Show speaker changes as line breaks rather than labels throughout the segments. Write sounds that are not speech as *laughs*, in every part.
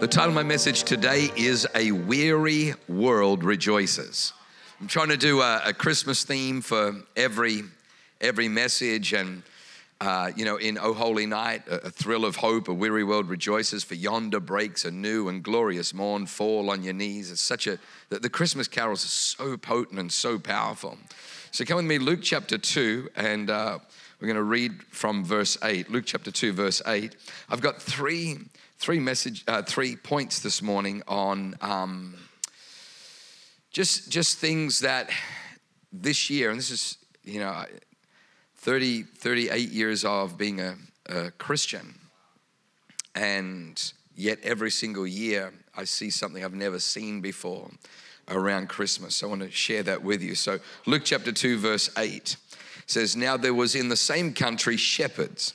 The title of my message today is A Weary World Rejoices. I'm trying to do a, a Christmas theme for every, every message, and uh, you know, in O Holy Night, a, a, thrill of hope, a weary world rejoices, for yonder breaks a new and glorious morn. Fall on your knees. It's such a, the, the Christmas carols are so potent and so powerful. So come with me, Luke chapter 2, and uh, we're going to read from verse 8. Luke chapter 2, verse 8. I've got three three message, uh, three points this morning on um, just just things that this year, and this is you know, 30, 38 years of being a, a Christian, and yet every single year I see something I've never seen before around Christmas. So I want to share that with you. So Luke chapter 2, verse 8 says, Now there was in the same country shepherds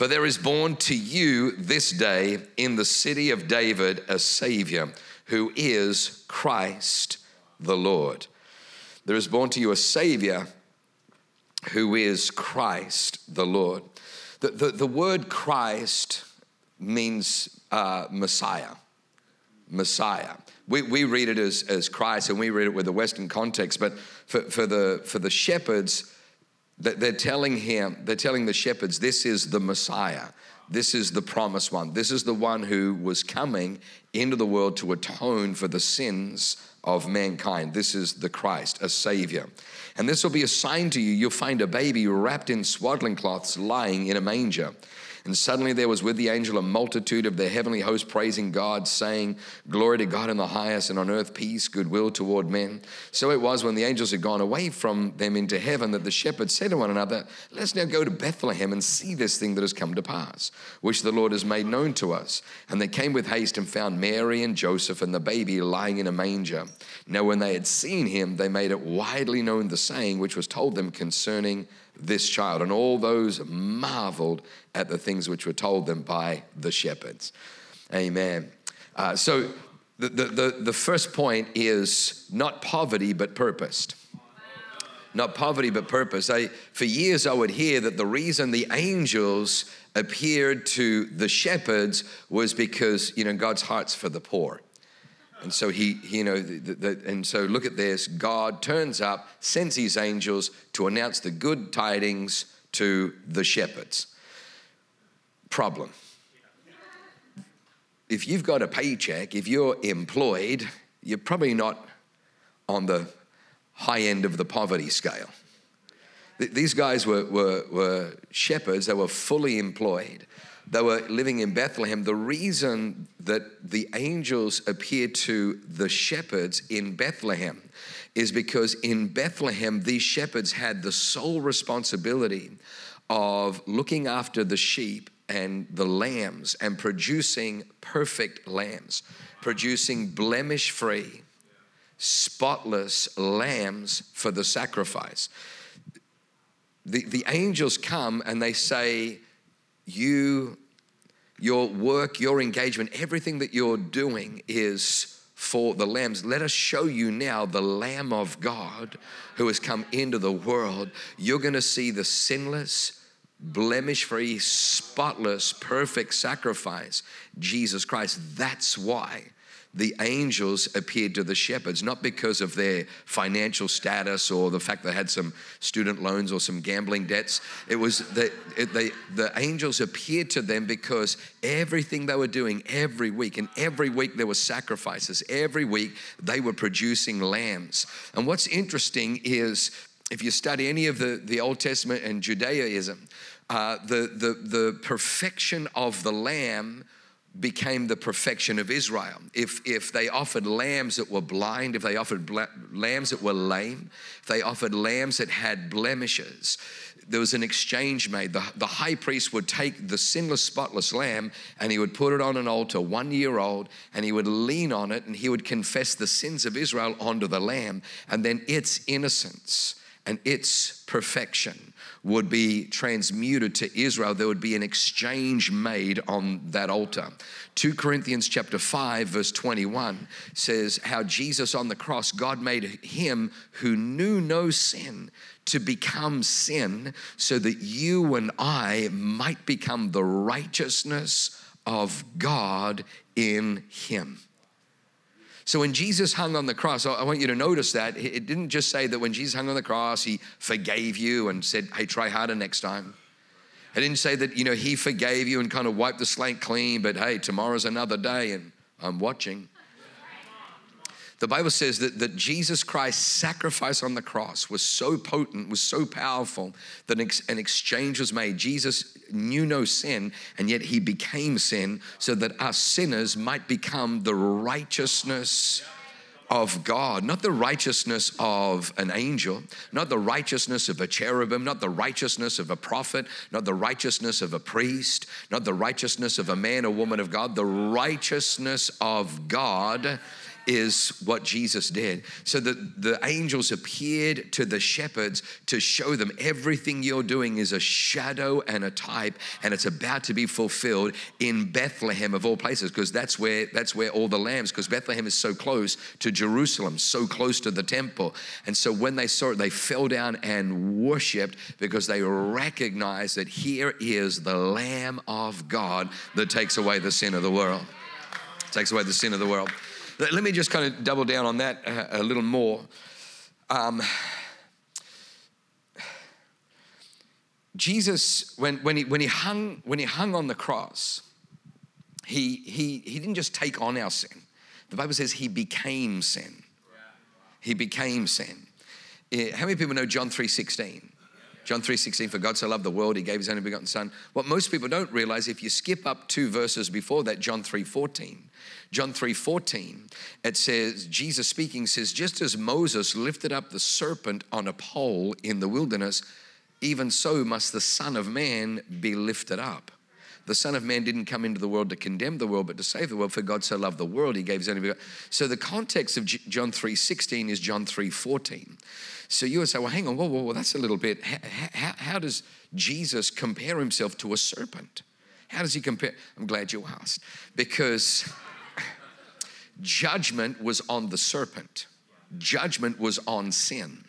For there is born to you this day in the city of David a Savior who is Christ the Lord. There is born to you a Savior who is Christ the Lord. The, the, the word Christ means uh, Messiah. Messiah. We, we read it as, as Christ and we read it with a Western context, but for, for, the, for the shepherds, they're telling him, they're telling the shepherds, this is the Messiah. This is the promised one. This is the one who was coming into the world to atone for the sins of mankind. This is the Christ, a Savior. And this will be a sign to you. You'll find a baby wrapped in swaddling cloths lying in a manger. And suddenly there was with the angel a multitude of the heavenly host praising God, saying, Glory to God in the highest, and on earth peace, goodwill toward men. So it was when the angels had gone away from them into heaven that the shepherds said to one another, Let's now go to Bethlehem and see this thing that has come to pass, which the Lord has made known to us. And they came with haste and found Mary and Joseph and the baby lying in a manger. Now, when they had seen him, they made it widely known the saying which was told them concerning this child. And all those marveled at the things which were told them by the shepherds. Amen. Uh, so the, the, the, the first point is not poverty, but purposed not poverty but purpose. I, for years, I would hear that the reason the angels appeared to the shepherds was because you know God's heart's for the poor. And so he, you know, the, the, and so look at this. God turns up, sends his angels to announce the good tidings to the shepherds. Problem. If you've got a paycheck, if you're employed, you're probably not on the high end of the poverty scale. These guys were, were, were shepherds, they were fully employed they were living in Bethlehem. The reason that the angels appeared to the shepherds in Bethlehem is because in Bethlehem, these shepherds had the sole responsibility of looking after the sheep and the lambs and producing perfect lambs, producing blemish free, spotless lambs for the sacrifice. The, the angels come and they say, you, your work, your engagement, everything that you're doing is for the lambs. Let us show you now the Lamb of God who has come into the world. You're going to see the sinless, blemish free, spotless, perfect sacrifice, Jesus Christ. That's why the angels appeared to the shepherds, not because of their financial status or the fact they had some student loans or some gambling debts. It was that the, the angels appeared to them because everything they were doing every week, and every week there were sacrifices, every week they were producing lambs. And what's interesting is if you study any of the, the Old Testament and Judaism, uh, the, the, the perfection of the lamb became the perfection of Israel. If, if they offered lambs that were blind, if they offered lambs that were lame, if they offered lambs that had blemishes, there was an exchange made. The, the high priest would take the sinless, spotless lamb and he would put it on an altar, one year old, and he would lean on it and he would confess the sins of Israel onto the lamb, and then its innocence and its perfection would be transmuted to Israel. There would be an exchange made on that altar. 2 Corinthians chapter 5 verse 21 says how Jesus on the cross God made him who knew no sin to become sin so that you and I might become the righteousness of God in him. So when Jesus hung on the cross, I want you to notice that it didn't just say that when Jesus hung on the cross, he forgave you and said, hey, try harder next time. It didn't say that, you know, he forgave you and kind of wiped the slate clean, but hey, tomorrow's another day and I'm watching. The Bible says that, that Jesus Christ's sacrifice on the cross was so potent, was so powerful, that an, ex, an exchange was made. Jesus knew no sin, and yet he became sin so that us sinners might become the righteousness of God, not the righteousness of an angel, not the righteousness of a cherubim, not the righteousness of a prophet, not the righteousness of a priest, not the righteousness of a man or woman of God, the righteousness of God is what Jesus did. So the, the angels appeared to the shepherds to show them everything you're doing is a shadow and a type, and it's about to be fulfilled in Bethlehem of all places, because that's where that's where all the lambs, because Bethlehem is so close to Jerusalem, so close to the temple. And so when they saw it, they fell down and worshiped because they recognized that here is the Lamb of God that takes away the sin of the world. Takes away the sin of the world. Let me just kind of double down on that a, little more. Um, Jesus, when, when, he, when, he hung, when he hung on the cross, he, he, he didn't just take on our sin. The Bible says he became sin. He became sin. Eh, how many people know John 3.16? John 3.16, for God so loved the world, he gave his only begotten son. What most people don't realize, if you skip up two verses before that, John 3.14, John 3:14, it says, Jesus speaking says, just as Moses lifted up the serpent on a pole in the wilderness, even so must the Son of Man be lifted up. The Son of Man didn't come into the world to condemn the world, but to save the world. For God so loved the world, He gave His only begotten. So the context of John 3:16 is John 3:14. So you would say, well, hang on, whoa, whoa, whoa that's a little bit. How, how, how does Jesus compare Himself to a serpent? How does He compare? I'm glad you asked because Judgment was on the serpent, judgment was on sin.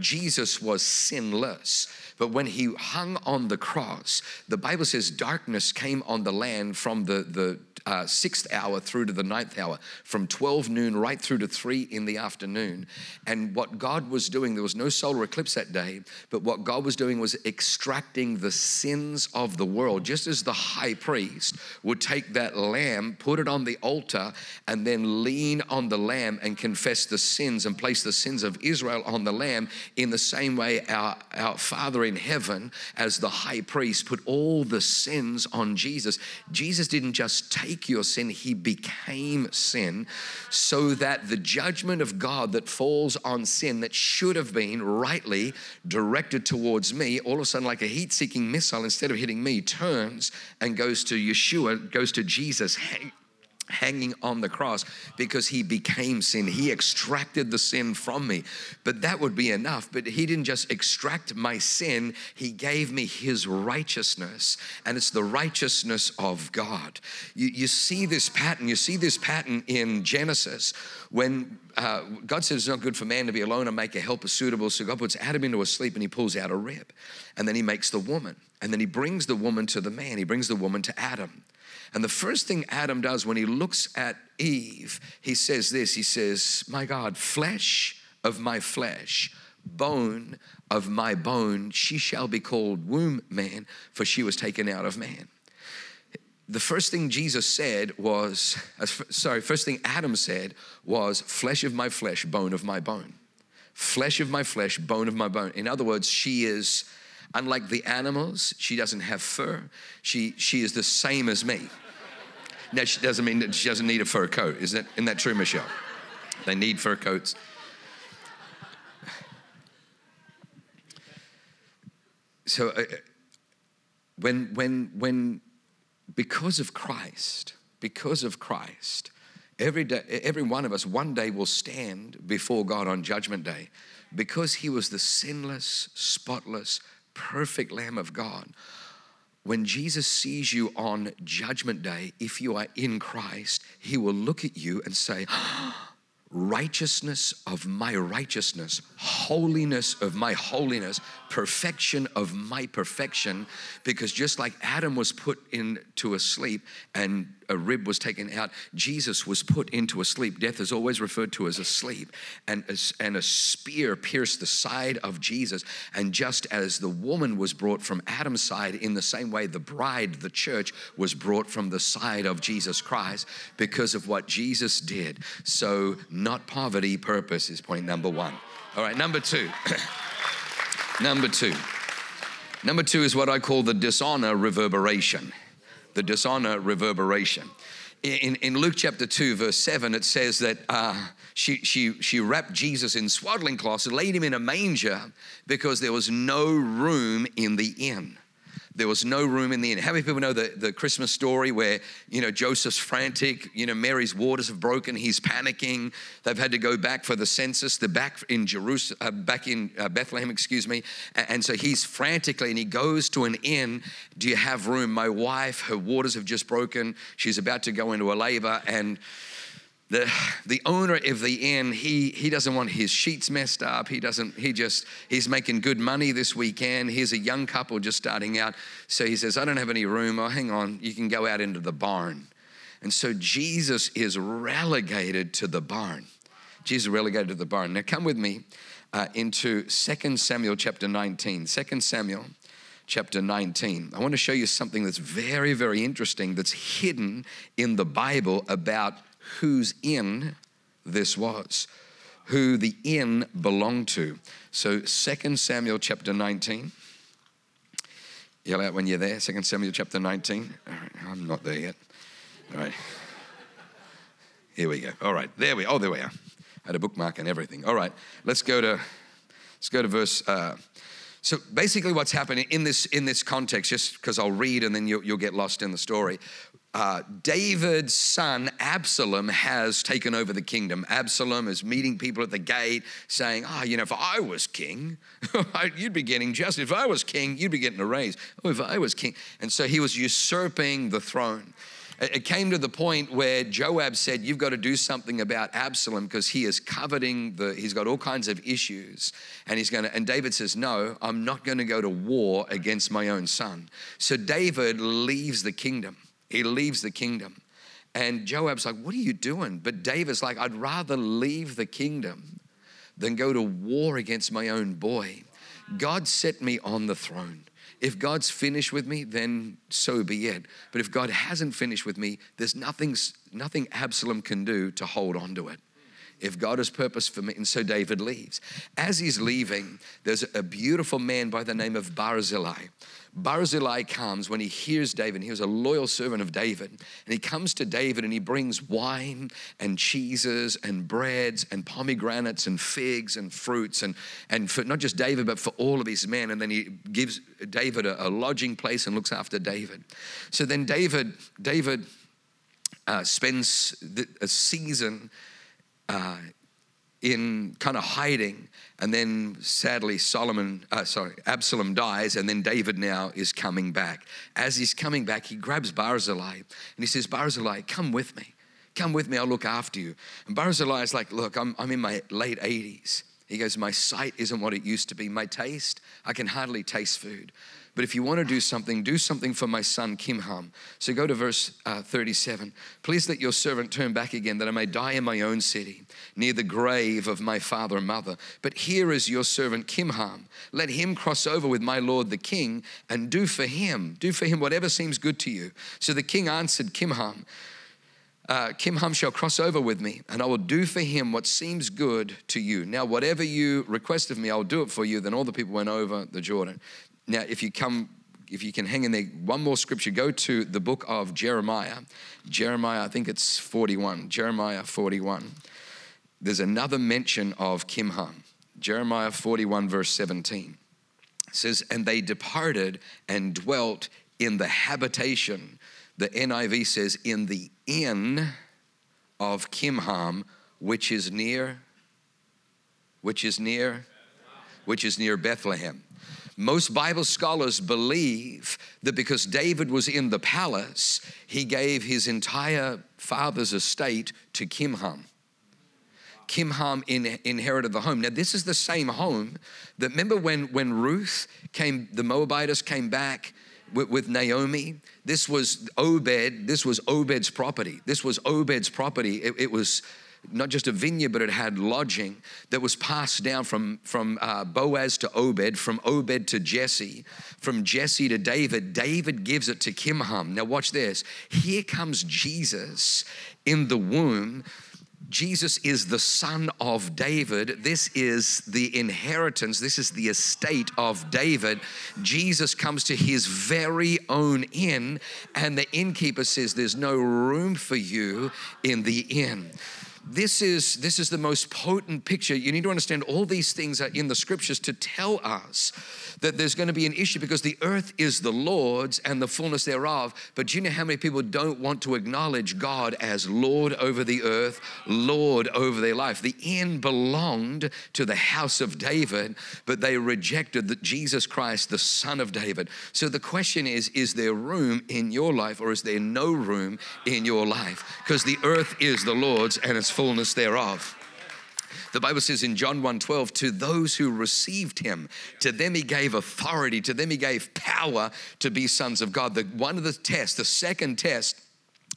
Jesus was sinless. But when he hung on the cross, the Bible says darkness came on the land from the, the uh, sixth hour through to the ninth hour, from 12 noon right through to three in the afternoon. And what God was doing, there was no solar eclipse that day, but what God was doing was extracting the sins of the world, just as the high priest would take that lamb, put it on the altar, and then lean on the lamb and confess the sins and place the sins of Israel on the lamb. In the same way, our, our Father in heaven, as the high priest, put all the sins on Jesus. Jesus didn't just take your sin, he became sin so that the judgment of God that falls on sin that should have been rightly directed towards me, all of a sudden, like a heat seeking missile, instead of hitting me, turns and goes to Yeshua, goes to Jesus hanging on the cross because he became sin. He extracted the sin from me. But that would be enough. But he didn't just extract my sin, he gave me his righteousness. And it's the righteousness of God. You, you see this pattern. You see this pattern in Genesis when uh, God says it's not good for man to be alone and make a helper suitable. So God puts Adam into a sleep and he pulls out a rib. And then he makes the woman. And then he brings the woman to the man. He brings the woman to Adam. And the first thing Adam does when he looks at Eve, he says this He says, My God, flesh of my flesh, bone of my bone, she shall be called womb man, for she was taken out of man. The first thing Jesus said was, uh, sorry, first thing Adam said was, flesh of my flesh, bone of my bone. flesh of my flesh, bone of my bone. In other words, she is unlike the animals, she doesn't have fur. She, she is the same as me. Now, she doesn't mean that she doesn't need a fur coat. Is that, isn't that true, Michelle? They need fur coats. So, uh, when, when, when, because of Christ, because of Christ, every day, every one of us one day will stand before God on Judgment Day because He was the sinless, spotless, perfect Lamb of God. When Jesus sees you on Judgment Day, if you are in Christ, He will look at you and say, *gasps* ah, righteousness of my righteousness, holiness of my holiness, perfection of my perfection. Because just like Adam was put into a sleep and a rib was taken out, Jesus was put into a sleep. Death is always referred to as a sleep. And a, and a spear pierced the side of Jesus. And just as the woman was brought from Adam's side, in the same way, the bride, the church, was brought from the side of Jesus Christ because of what Jesus did. So, not poverty, purpose is point number one. All right, number two. *clears throat* number two. Number two is what I call the dishonor reverberation the dishonor reverberation. In, in Luke chapter 2, verse 7, it says that uh, she, she, she wrapped Jesus in swaddling cloths and laid him in a manger because there was no room in the inn. There was no room in the inn. How many people know the, the Christmas story where, you know, Joseph's frantic, you know, Mary's waters have broken, he's panicking. They've had to go back for the census. They're back in Jerusalem, uh, back in uh, Bethlehem, excuse me. And, and so he's frantically and he goes to an inn. Do you have room? My wife, her waters have just broken. She's about to go into a labor and the, the owner of the inn he, he doesn't want his sheets messed up. He doesn't he just he's making good money this weekend. He's a young couple just starting out. So he says i don't have any room. Oh hang on. You can go out into the barn. And so jesus is relegated to the barn. Jesus relegated to the barn. Now come with me uh, into 2 samuel chapter 19 2 samuel chapter 19 i want to show you something that's very very interesting that's hidden in the bible about whose inn this was, who the inn belonged to. So 2 Samuel chapter 19. Yell out when you're there, 2 Samuel chapter 19. I'm not there yet. All right. Here we go. All right, there we Oh, there we are. I had a bookmark and everything. All right, let's go to let's go to verse. Uh, so basically, what's happening in this in this context, just because I'll read and then you'll, you'll get lost in the story uh, David's son Absalom has taken over the kingdom. Absalom is meeting people at the gate saying, Oh, you know, if I was king, *laughs* you'd be getting justice. If I was king, you'd be getting a raise. Oh, if I was king. And so he was usurping the throne. It came to the point where Joab said, You've got to do something about Absalom because he is coveting the, he's got all kinds of issues. And he's going to, and David says, No, I'm not going to go to war against my own son. So David leaves the kingdom. He leaves the kingdom. And Joab's like, What are you doing? But David's like, I'd rather leave the kingdom than go to war against my own boy. God set me on the throne. If God's finished with me, then so be it. But if God hasn't finished with me, there's nothing, nothing Absalom can do to hold on to it. If God has purpose for me, and so David leaves. As he's leaving, there's a beautiful man by the name of Barzillai. Barzillai comes when he hears David. He was a loyal servant of David. And he comes to David and he brings wine and cheeses and breads and pomegranates and figs and fruits and, and for not just David, but for all of his men. And then he gives David a, a lodging place and looks after David. So then David, David uh, spends a season uh, in kind of hiding. And then sadly, Solomon, uh, sorry, Absalom dies, and then David now is coming back. As he's coming back, he grabs Barzillai and he says, Barzillai, come with me. Come with me, I'll look after you. And Barzillai is like, Look, I'm, I'm in my late 80s. He goes, My sight isn't what it used to be. My taste, I can hardly taste food. But if you want to do something, do something for my son Kimham. So go to verse uh, 37. Please let your servant turn back again, that I may die in my own city, near the grave of my father and mother. But here is your servant Kimham. Let him cross over with my lord the king, and do for him, do for him whatever seems good to you. So the king answered Kimham, uh, Kimham shall cross over with me, and I will do for him what seems good to you. Now, whatever you request of me, I'll do it for you. Then all the people went over the Jordan. Now, if you come, if you can hang in there, one more scripture, go to the book of Jeremiah. Jeremiah, I think it's 41. Jeremiah 41. There's another mention of Kimham. Jeremiah 41, verse 17 it says, And they departed and dwelt in the habitation. The NIV says, in the inn of Kimham, which is near, which is near, which is near Bethlehem. Most Bible scholars believe that because David was in the palace, he gave his entire father's estate to Kimham. Kimham in, inherited the home. Now, this is the same home that remember when, when Ruth came, the Moabitess came back with, with Naomi. This was Obed, this was Obed's property. This was Obed's property. It, it was not just a vineyard, but it had lodging that was passed down from, from uh, Boaz to Obed, from Obed to Jesse, from Jesse to David. David gives it to Kimham. Now, watch this. Here comes Jesus in the womb Jesus is the son of David. This is the inheritance. This is the estate of David. Jesus comes to his very own inn, and the innkeeper says, There's no room for you in the inn this is this is the most potent picture you need to understand all these things are in the scriptures to tell us that there's going to be an issue because the earth is the Lord's and the fullness thereof. But do you know how many people don't want to acknowledge God as Lord over the earth, Lord over their life? The inn belonged to the house of David, but they rejected that Jesus Christ, the Son of David. So the question is is there room in your life or is there no room in your life? Because the earth is the Lord's and its fullness thereof. The Bible says in John 1:12, to those who received him, to them he gave authority, to them he gave power to be sons of God. The, one of the tests, the second test,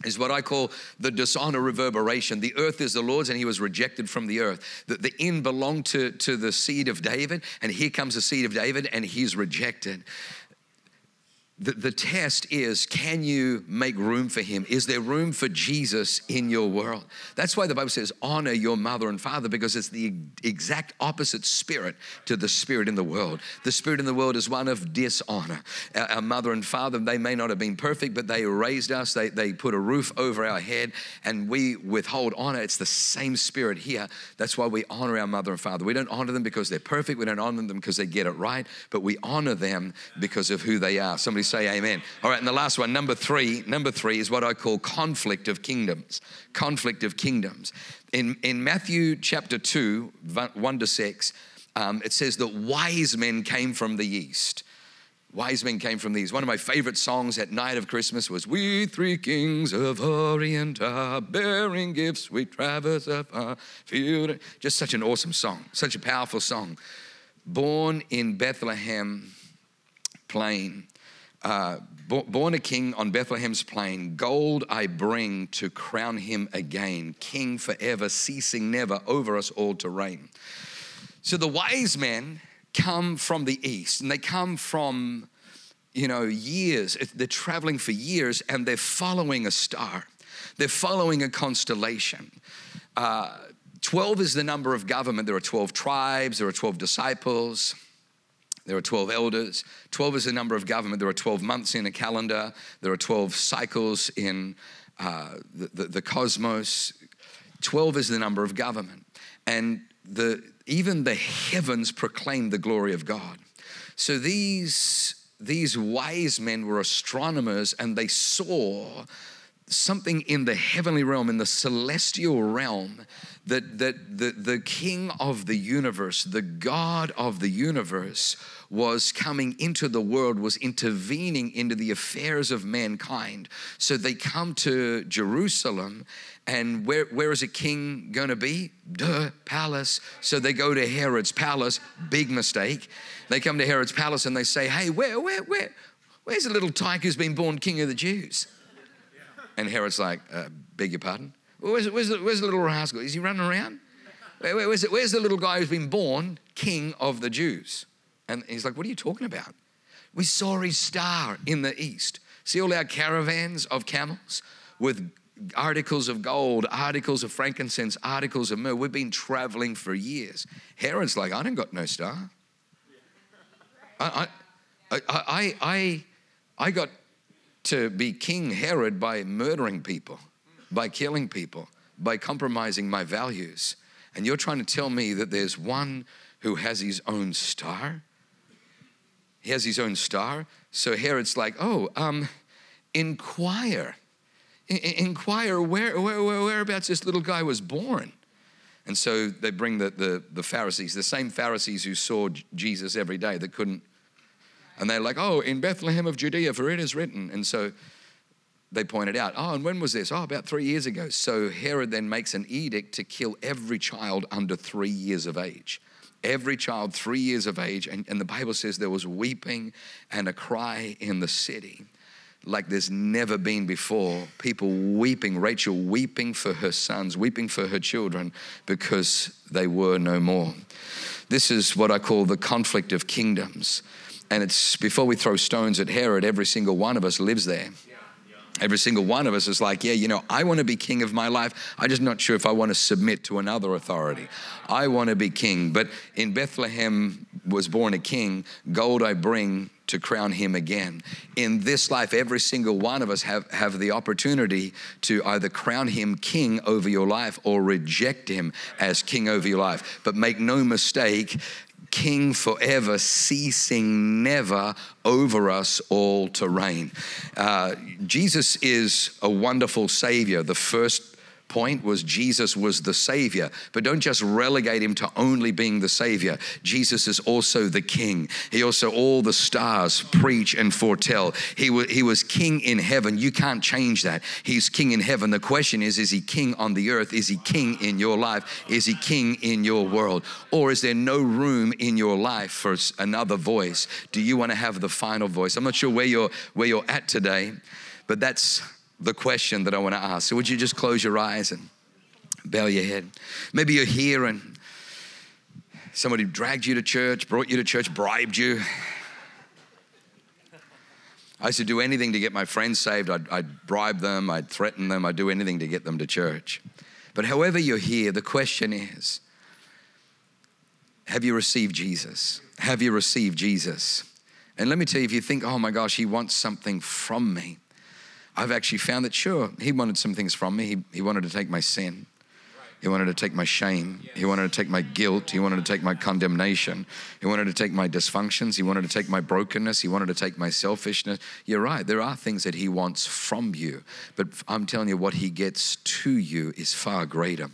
is what I call the dishonor reverberation. The earth is the Lord's, and he was rejected from the earth. The, the inn belonged to, to the seed of David, and here comes the seed of David, and he's rejected the, the test is can you make room for him? Is there room for Jesus in your world? That's why the Bible says, honor your mother and father, because it's the exact opposite spirit to the spirit in the world. The spirit in the world is one of dishonor. Our, our mother and father, they may not have been perfect, but they raised us, they, they put a roof over our head, and we withhold honor. It's the same spirit here. That's why we honor our mother and father. We don't honor them because they're perfect, we don't honor them because they get it right, but we honor them because of who they are. Somebody say amen. All right, and the last one, number three, number three is what I call conflict of kingdoms. Conflict of kingdoms. In, in Matthew chapter 2, 1 to 6, um, it says that wise men came from the east. Wise men came from these. One of my favorite songs at night of Christmas was We three kings of Orient are bearing gifts, we traverse our field. Just such an awesome song, such a powerful song. Born in Bethlehem plain, uh, born a king on Bethlehem's plain, gold I bring to crown him again, king forever, ceasing never over us all to reign. So the wise men come from the east and they come from, you know, years. They're traveling for years and they're following a star, they're following a constellation. Uh, 12 is the number of government. There are 12 tribes, there are 12 disciples. There are 12 elders. 12 is the number of government. There are 12 months in a calendar. There are 12 cycles in uh, the, the, the, cosmos. 12 is the number of government. And the, even the heavens proclaim the glory of God. So these, these wise men were astronomers and they saw something in the heavenly realm, in the celestial realm, that, that the, the king of the universe, the God of the universe, was coming into the world, was intervening into the affairs of mankind. So they come to Jerusalem, and where, where is a king going to be? Duh, palace. So they go to Herod's palace, big mistake. They come to Herod's palace and they say, Hey, where, where, where, where's the little tyke who's been born king of the Jews? And Herod's like, uh, Beg your pardon? Where's, where's, the, where's the little rascal? Is he running around? Where, where's, where's the little guy who's been born king of the Jews? And he's like, What are you talking about? We saw his star in the east. See all our caravans of camels with articles of gold, articles of frankincense, articles of myrrh. We've been traveling for years. Herod's like, I don't got no star. *laughs* I, I, I, I, I got to be King Herod by murdering people, by killing people, by compromising my values. And you're trying to tell me that there's one who has his own star? He has his own star. So Herod's like, oh, um, inquire. Inquire where, where, where, whereabouts this little guy was born. And so they bring the, the, the Pharisees, the same Pharisees who saw Jesus every day that couldn't. And they're like, oh, in Bethlehem of Judea, for it is written. And so they pointed out, oh, and when was this? Oh, about three years ago. So Herod then makes an edict to kill every child under three years of age. Every child three years of age. And, and the Bible says there was weeping and a cry in the city like there's never been before. People weeping, Rachel weeping for her sons, weeping for her children because they were no more. This is what I call the conflict of kingdoms. And it's before we throw stones at Herod, every single one of us lives there. Every single one of us is like, yeah, you know, I want to be king of my life. I'm just not sure if I want to submit to another authority. I want to be king. But in Bethlehem was born a king. Gold I bring to crown him again. In this life, every single one of us have, have the opportunity to either crown him king over your life or reject him as king over your life. But make no mistake, King forever, ceasing never over us all to reign. Uh, Jesus is a wonderful Savior. The first point was Jesus was the Savior, but don't just relegate him to only being the Savior. Jesus is also the King. He also, all the stars preach and foretell. He, w- he was King in heaven. You can't change that. He's King in heaven. The question is, is he King on the earth? Is he King in your life? Is he King in your world? Or is there no room in your life for another voice? Do you want to have the final voice? I'm not sure where you're, where you're at today, but that's the question that I want to ask. So, would you just close your eyes and bow your head? Maybe you're here and somebody dragged you to church, brought you to church, bribed you. I used to do anything to get my friends saved. I'd, I'd, bribe them, I'd threaten them, I'd do anything to get them to church. But however you're here, the question is have you received Jesus? Have you received Jesus? And let me tell you, if you think, oh my gosh, he wants something from me, I've actually found that, sure, he wanted some things from me. He, he wanted to take my sin. He wanted to take my shame. He wanted to take my guilt. He wanted to take my condemnation. He wanted to take my dysfunctions. He wanted to take my brokenness. He wanted to take my selfishness. You're right. There are things that He wants from you. But I'm telling you, what He gets to you is far greater.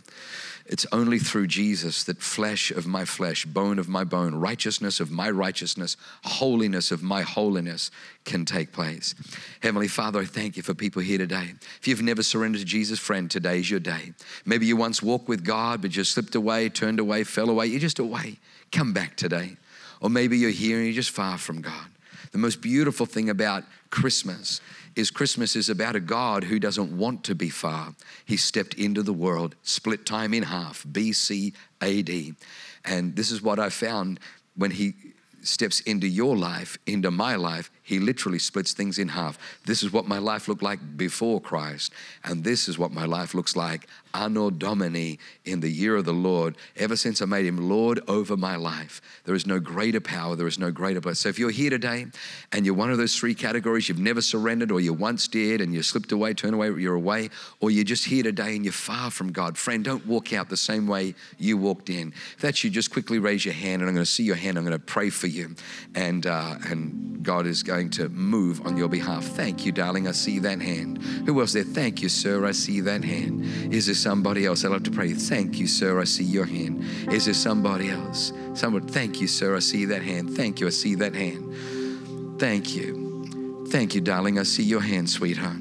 It's only through Jesus that flesh of my flesh, bone of my bone, righteousness of my righteousness, holiness of my holiness can take place. Heavenly Father, I thank you for people here today. If you've never surrendered to Jesus, friend, today is your day. Maybe you once walked with God, but just slipped away, turned away, fell away. You're just away. Come back today. Or maybe you're here and you're just far from God. The most beautiful thing about Christmas is Christmas is about a God who doesn't want to be far. He stepped into the world, split time in half, BC AD. And this is what I found when he steps into your life, into my life, he literally splits things in half. This is what my life looked like before Christ, and this is what my life looks like Anno Domini in the year of the Lord. Ever since I made him Lord over my life, there is no greater power, there is no greater blessing. So if you're here today and you're one of those three categories, you've never surrendered, or you once did and you slipped away, turned away, you're away, or you're just here today and you're far from God, friend, don't walk out the same way you walked in. If that's you, just quickly raise your hand, and I'm going to see your hand. I'm going to pray for you, and uh, and God is going to move on your behalf. Thank you, darling. I see that hand. Who else there? Thank you, sir. I see that hand. Is there somebody else? I'd love to pray. Thank you, sir. I see your hand. Is there somebody else? Someone, thank you, sir. I see that hand. Thank you. I see that hand. Thank you. Thank you, darling. I see your hand, sweetheart.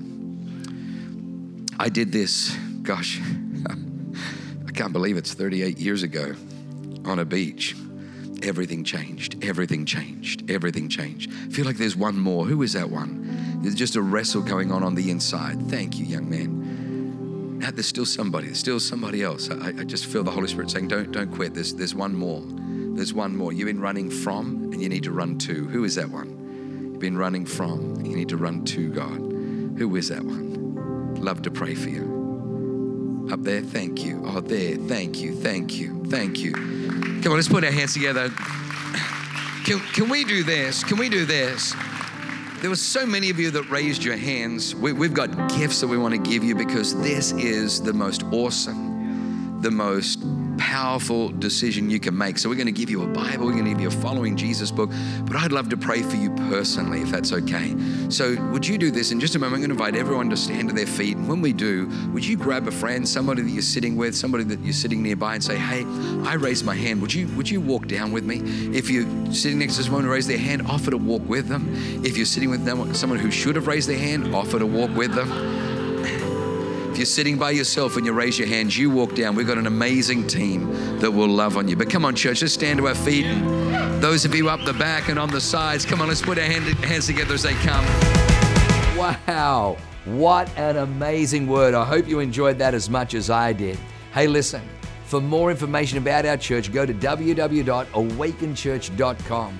I did this, gosh, *laughs* I can't believe it's 38 years ago on a beach everything changed. Everything changed. Everything changed. I feel like there's one more. Who is that one? There's just a wrestle going on on the inside. Thank you, young man. Now, there's still somebody. There's still somebody else. I, I just feel the Holy Spirit saying, "Don't, don't quit. There's, there's one more. There's one more. You've been running from, and you need to run to. Who is that one? You've been running from, and you need to run to God. Who is that one? love to pray for you. Up there, thank you. Oh, there, thank you, thank you, thank you. Come on, let's put our hands together. Can, can we do this? Can we do this? There were so many of you that raised your hands. We, we've got gifts that we want to give you because this is the most awesome, the most powerful decision you can make. So, we're going to give you a Bible, we're going to give you a Following Jesus book, but I'd love to pray for you personally if that's okay. So, would you do this in just a moment? I'm going to invite everyone to stand to their feet. And when we do, would you grab a friend, somebody that you're sitting with, somebody that you're sitting nearby, and say, Hey, I raised my hand. Would you, would you walk down with me? If you're sitting next to someone who raised their hand, offer to walk with them. If you're sitting with someone who should have raised their hand, offer to walk with them. If you're sitting by yourself and you raise your hands, you walk down. We've got an amazing team that will love on you. But come on, church, let's stand to our feet. Those of you up the back and on the sides, come on, let's put our hand, hands together as they come. Wow, what an amazing word. I hope you enjoyed that as much as I did. Hey, listen, for more information about our church, go to www.awakenchurch.com